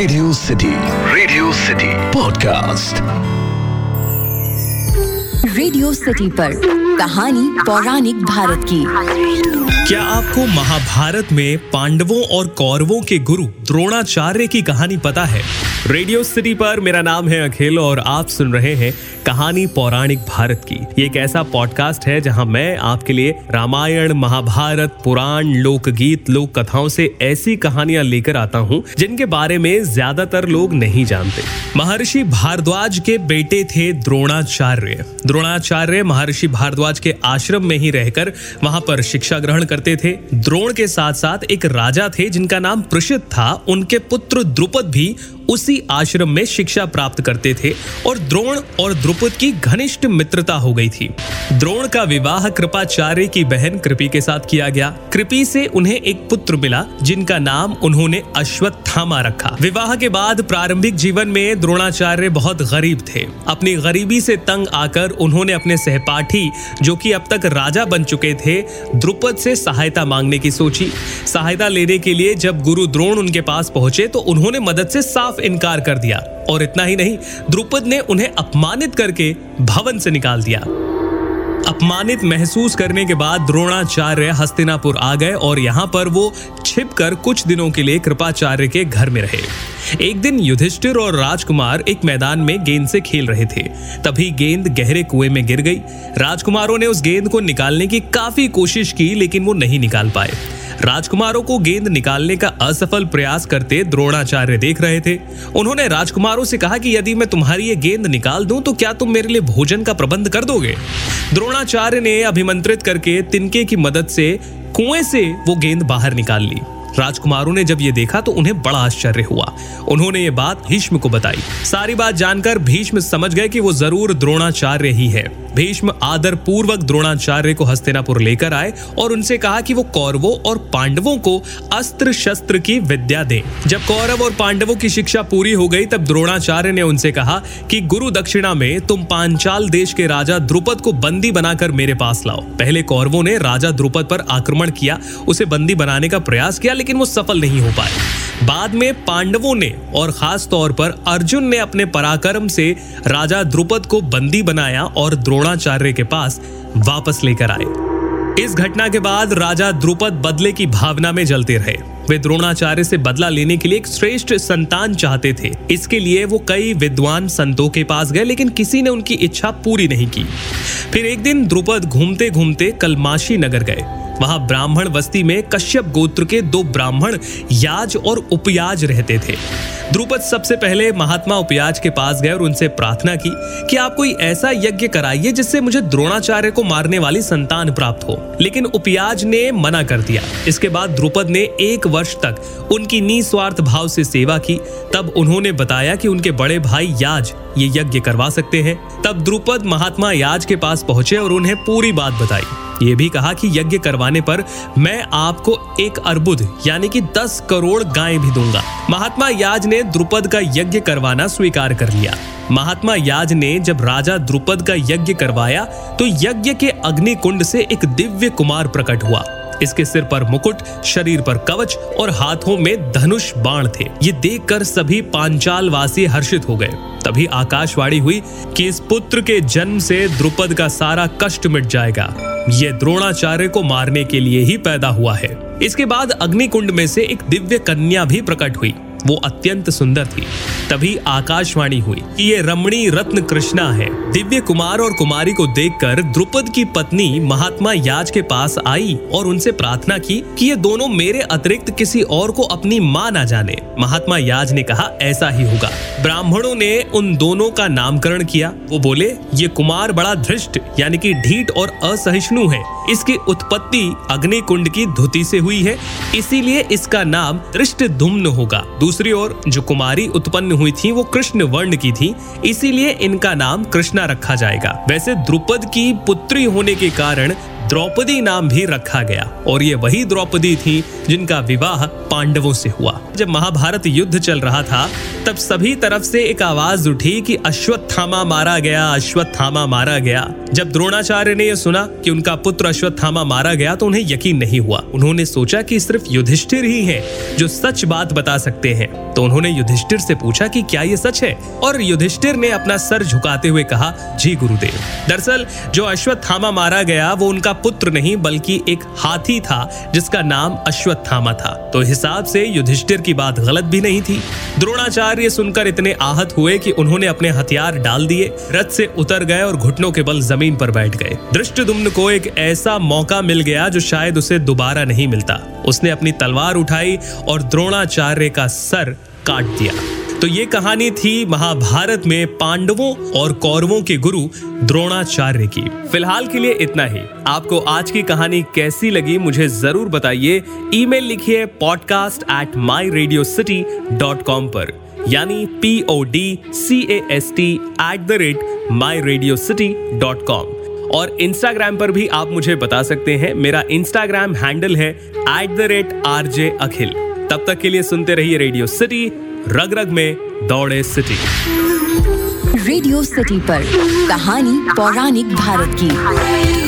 Radio city radio city podcast radio city पर कहानी पौराणिक भारत की। क्या आपको महाभारत में पांडवों और कौरवों के गुरु द्रोणाचार्य की कहानी पता है? रेडियो सिटी पर मेरा नाम है अखिल और आप सुन रहे हैं कहानी पौराणिक भारत की। ये एक ऐसा पॉडकास्ट है जहाँ मैं आपके लिए रामायण, महाभारत, पुराण, लोकगीत लोक कथाओं से ऐसी कहानियाँ लेकर आता हूँ, जिनके बारे में ज़्यादातर लोग नहीं जानते। महर्षि भारद्वाज के बेटे थे द्रोणाचार्य। द्रोणाचार्य महर्षि भारद्वाज के आश्रम में ही रहकर वहाँ पर शिक्षा ग्रहण करते थे। द्रोण के साथ साथ एक राजा थे जिनका नाम प्रसिद्ध था। उनके पुत्र द्रुपद भी उसी आश्रम में शिक्षा प्राप्त करते थे और द्रोण और द्रुपद की घनिष्ठ मित्रता हो गई थी। द्रोण का विवाह कृपाचार्य की बहन कृपी के साथ किया गया। कृपी से उन्हें एक पुत्र मिला, जिनका नाम उन्होंने अश्वत्थामा रखा। विवाह के बाद प्रारंभिक जीवन में द्रोणाचार्य बहुत गरीब थे। अपनी गरीबी से तंग आकर उन्होंने अपने सहपाठी, जो कि अब तक राजा बन चुके थे, द्रुपद से सहायता मांगने की सोची। सहायता लेने के लिए जब गुरु द्रोण उनके पास पहुँचे तो उन्होंने मदद से साफ़ इनकार कर दिया। और इतना ही नहीं, द्रुपद ने उन्हें अपमानित करके भवन से निकाल दिया। अपमानित महसूस करने के बाद द्रोणाचार्य हस्तिनापुर आ गए और यहाँ पर वो छिपकर कुछ दिनों के लिए कृपाचार्य के घर में रहे। एक दिन युधिष्ठिर और राजकुमार एक मैदान में गेंद से खेल रहे थे। तभी गेंद गहरे कुएँ में गिर गई। राजकुमारों ने उस गेंद को निकालने की काफ़ी कोशिश की, लेकिन वो नहीं निकाल पाए। राजकुमारों को गेंद निकालने का असफल प्रयास करते द्रोणाचार्य देख रहे थे। उन्होंने राजकुमारों से कहा कि यदि मैं तुम्हारी ये गेंद निकाल दूँ तो क्या तुम मेरे लिए भोजन का प्रबंध कर दोगे? द्रोणाचार्य ने अभिमंत्रित करके तिनके की मदद से कुएँ से वो गेंद बाहर निकाल ली। राजकुमारों ने जब ये देखा तो उन्हें बड़ा आश्चर्य हुआ। उन्होंने ये बात भीष्म को बताई। सारी बात जानकर भीष्म समझ गए कि वो ज़रूर द्रोणाचार्य ही है। भीष्म आदर पूर्वक द्रोणाचार्य को हस्तिनापुर लेकर आए और उनसे कहा कि वो कौरवों और पांडवों को अस्त्र शस्त्र की विद्या दें। जब कौरव और पांडवों की शिक्षा पूरी हो गई, तब द्रोणाचार्य ने उनसे कहा कि गुरु दक्षिणा में तुम पांचाल देश के राजा द्रुपद को बंदी बनाकर मेरे पास लाओ। पहले कौरवों ने राजा द्रुपद पर आक्रमण किया, उसे बंदी बनाने का प्रयास किया, लेकिन वो सफल नहीं हो पाए। बाद में पांडवों ने और खास तौर पर अर्जुन ने अपने पराक्रम से राजा द्रुपद को बंदी बनाया और द्रोणाचार्य के पास वापस लेकर आए। इस घटना के बाद राजा द्रुपद बदले की भावना में जलते रहे। वे द्रोणाचार्य से बदला लेने के लिए एक श्रेष्ठ संतान चाहते थे। इसके लिए वो कई विद्वान संतों के पास गए, लेकिन किसी ने उनकी इच्छा पूरी नहीं की। फिर एक दिन द्रुपद घूमते घूमते कलमाशी नगर गए। वहाँ ब्राह्मण बस्ती में कश्यप गोत्र के दो ब्राह्मण याज और उपयाज रहते थे। द्रुपद सबसे पहले महात्मा उपयाज के पास गए और उनसे प्रार्थना की कि आप कोई ऐसा यज्ञ कराइए जिससे मुझे द्रोणाचार्य को मारने वाली संतान प्राप्त हो। लेकिन उपयाज ने मना कर दिया। इसके बाद द्रुपद ने एक वर्ष तक उनकी निस्वार्थ भाव से सेवा की। तब उन्होंने बताया कि उनके बड़े भाई याज ये यज्ञ करवा सकते हैं। तब द्रुपद महात्मा याज के पास पहुँचे और उन्हें पूरी बात बताई। ये भी कहा कि यज्ञ करवाने पर मैं आपको एक अर्बुद, यानी कि दस करोड़ गाय भी दूँगा। महात्मा याज ने द्रुपद का यज्ञ करवाना स्वीकार कर लिया। महात्मा याज ने जब राजा द्रुपद का यज्ञ करवाया तो यज्ञ के अग्नि कुंड से एक दिव्य कुमार प्रकट हुआ। इसके सिर पर मुकुट, शरीर पर कवच और हाथों में धनुष बाण थे। ये देखकर सभी पांचाल वासी हर्षित हो गए। तभी आकाशवाणी हुई कि इस पुत्र के जन्म से द्रुपद का सारा कष्ट मिट जाएगा। ये द्रोणाचार्य को मारने के लिए ही पैदा हुआ है। इसके बाद अग्निकुंड में से एक दिव्य कन्या भी प्रकट हुई। वो अत्यंत सुंदर थी। तभी आकाशवाणी हुई कि ये रमणी रत्न कृष्णा है। दिव्य कुमार और कुमारी को देखकर द्रुपद की पत्नी महात्मा याज के पास आई और उनसे प्रार्थना की कि ये दोनों मेरे अतिरिक्त किसी और को अपनी माँ ना जाने। महात्मा याज ने कहा, ऐसा ही होगा। ब्राह्मणों ने उन दोनों का नामकरण किया। वो बोले, ये कुमार बड़ा धृष्ट, यानी कि ढीठ और असहिष्णु है। इसकी उत्पत्ति अग्नि कुंड की धुति से हुई है। इसीलिए इसका नाम दृष्ट धुम्न होगा दूसरी ओर जो कुमारी उत्पन्न हुई थी, वो कृष्ण वर्ण की थी, इसीलिए इनका नाम कृष्णा रखा जाएगा। वैसे द्रुपद की पुत्री होने के कारण द्रौपदी नाम भी रखा गया, और ये वही द्रौपदी थी जिनका विवाह पांडवों से हुआ। जब महाभारत युद्ध चल रहा था, तब सभी तरफ़ से एक आवाज़ उठी कि अश्वत्थामा मारा गया, अश्वत्थामा मारा गया। जब द्रोणाचार्य ने यह सुना कि उनका पुत्र अश्वत्थामा मारा गया तो उन्हें यकीन नहीं हुआ। उन्होंने सोचा कि सिर्फ़ युधिष्ठिर ही हैं जो सच बात बता सकते हैं। तो उन्होंने युधिष्ठिर से पूछा कि क्या ये सच है? और युधिष्ठिर ने अपना सर झुकाते हुए कहा, जी गुरुदेव। दरअसल, जो अश्वत्थामा मारा गया, वो उनका पुत्र नहीं, बल्कि एक हाथी था, जिसका नाम अश्वत्थामा था। तो हिसाब से युधिष्ठिर की बात गलत भी नहीं थी। द्रोणाचार्य सुनकर इतने आहत हुए कि उन्होंने अपने हथियार डाल दिए, रथ से उतर गए और घुटनों के बल ज़मीन पर बैठ गए। दृष्टदुम्न को एक ऐसा मौका मिल गया जो शायद उसे दोबारा नहीं मिलता। उसने अपनी तलवार उठाई और द्रोणाचार्य का सर काट दिया। तो ये कहानी थी महाभारत में पांडवों और कौरवों के गुरु द्रोणाचार्य की। फ़िलहाल के लिए इतना ही। आपको आज की कहानी कैसी लगी मुझे ज़रूर बताइए। ईमेल लिखिए podcast at my radio city dot com पर। यानी P O D C A S T at the rate my radio city dot com और इंस्टाग्राम पर भी आप मुझे बता सकते हैं। मेरा इंस्टाग्राम हैंडल है at the rate R J Akhil तब तक के लिए सुनते रहिए रेडियो सिटी रग रग में दौड़े सिटी। रेडियो सिटी पर कहानी पौराणिक भारत की।